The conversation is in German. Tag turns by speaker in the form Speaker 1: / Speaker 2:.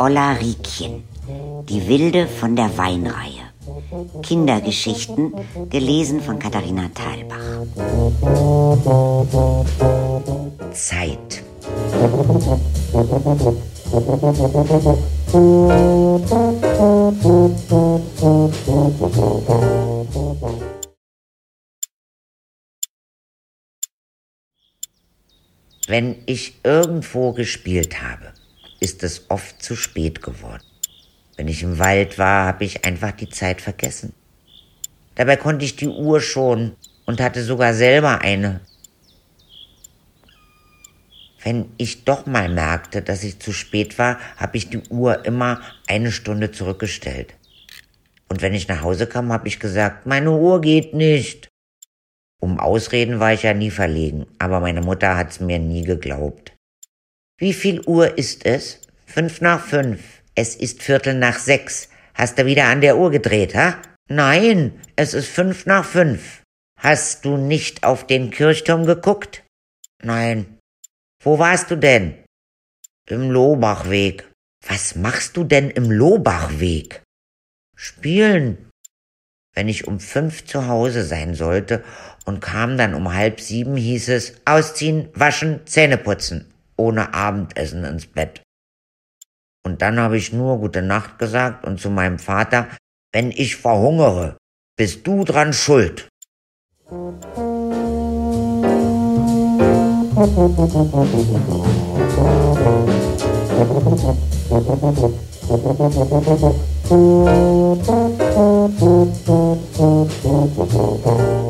Speaker 1: Olla Riekchen, die Wilde von der Weinreihe. Kindergeschichten, gelesen von Katharina Thalbach. Zeit. Wenn ich irgendwo gespielt habe, ist es oft zu spät geworden. Wenn ich im Wald war, habe ich einfach die Zeit vergessen. Dabei konnte ich die Uhr schon und hatte sogar selber eine. Wenn ich doch mal merkte, dass ich zu spät war, habe ich die Uhr immer eine Stunde zurückgestellt. Und wenn ich nach Hause kam, habe ich gesagt, meine Uhr geht nicht. Um Ausreden war ich ja nie verlegen, aber meine Mutter hat's mir nie geglaubt. Wie viel Uhr ist es? Fünf nach fünf. Es ist Viertel nach sechs. Hast du wieder an der Uhr gedreht, ha? Nein, es ist fünf nach fünf. Hast du nicht auf den Kirchturm geguckt? Nein. Wo warst du denn? Im Lohbachweg. Was machst du denn im Lohbachweg? Spielen wenn ich um fünf zu Hause sein sollte und kam dann um halb sieben, hieß es ausziehen, waschen, Zähne putzen, ohne Abendessen ins Bett. Und dann habe ich nur gute Nacht gesagt und zu meinem Vater, wenn ich verhungere, bist du dran schuld. You.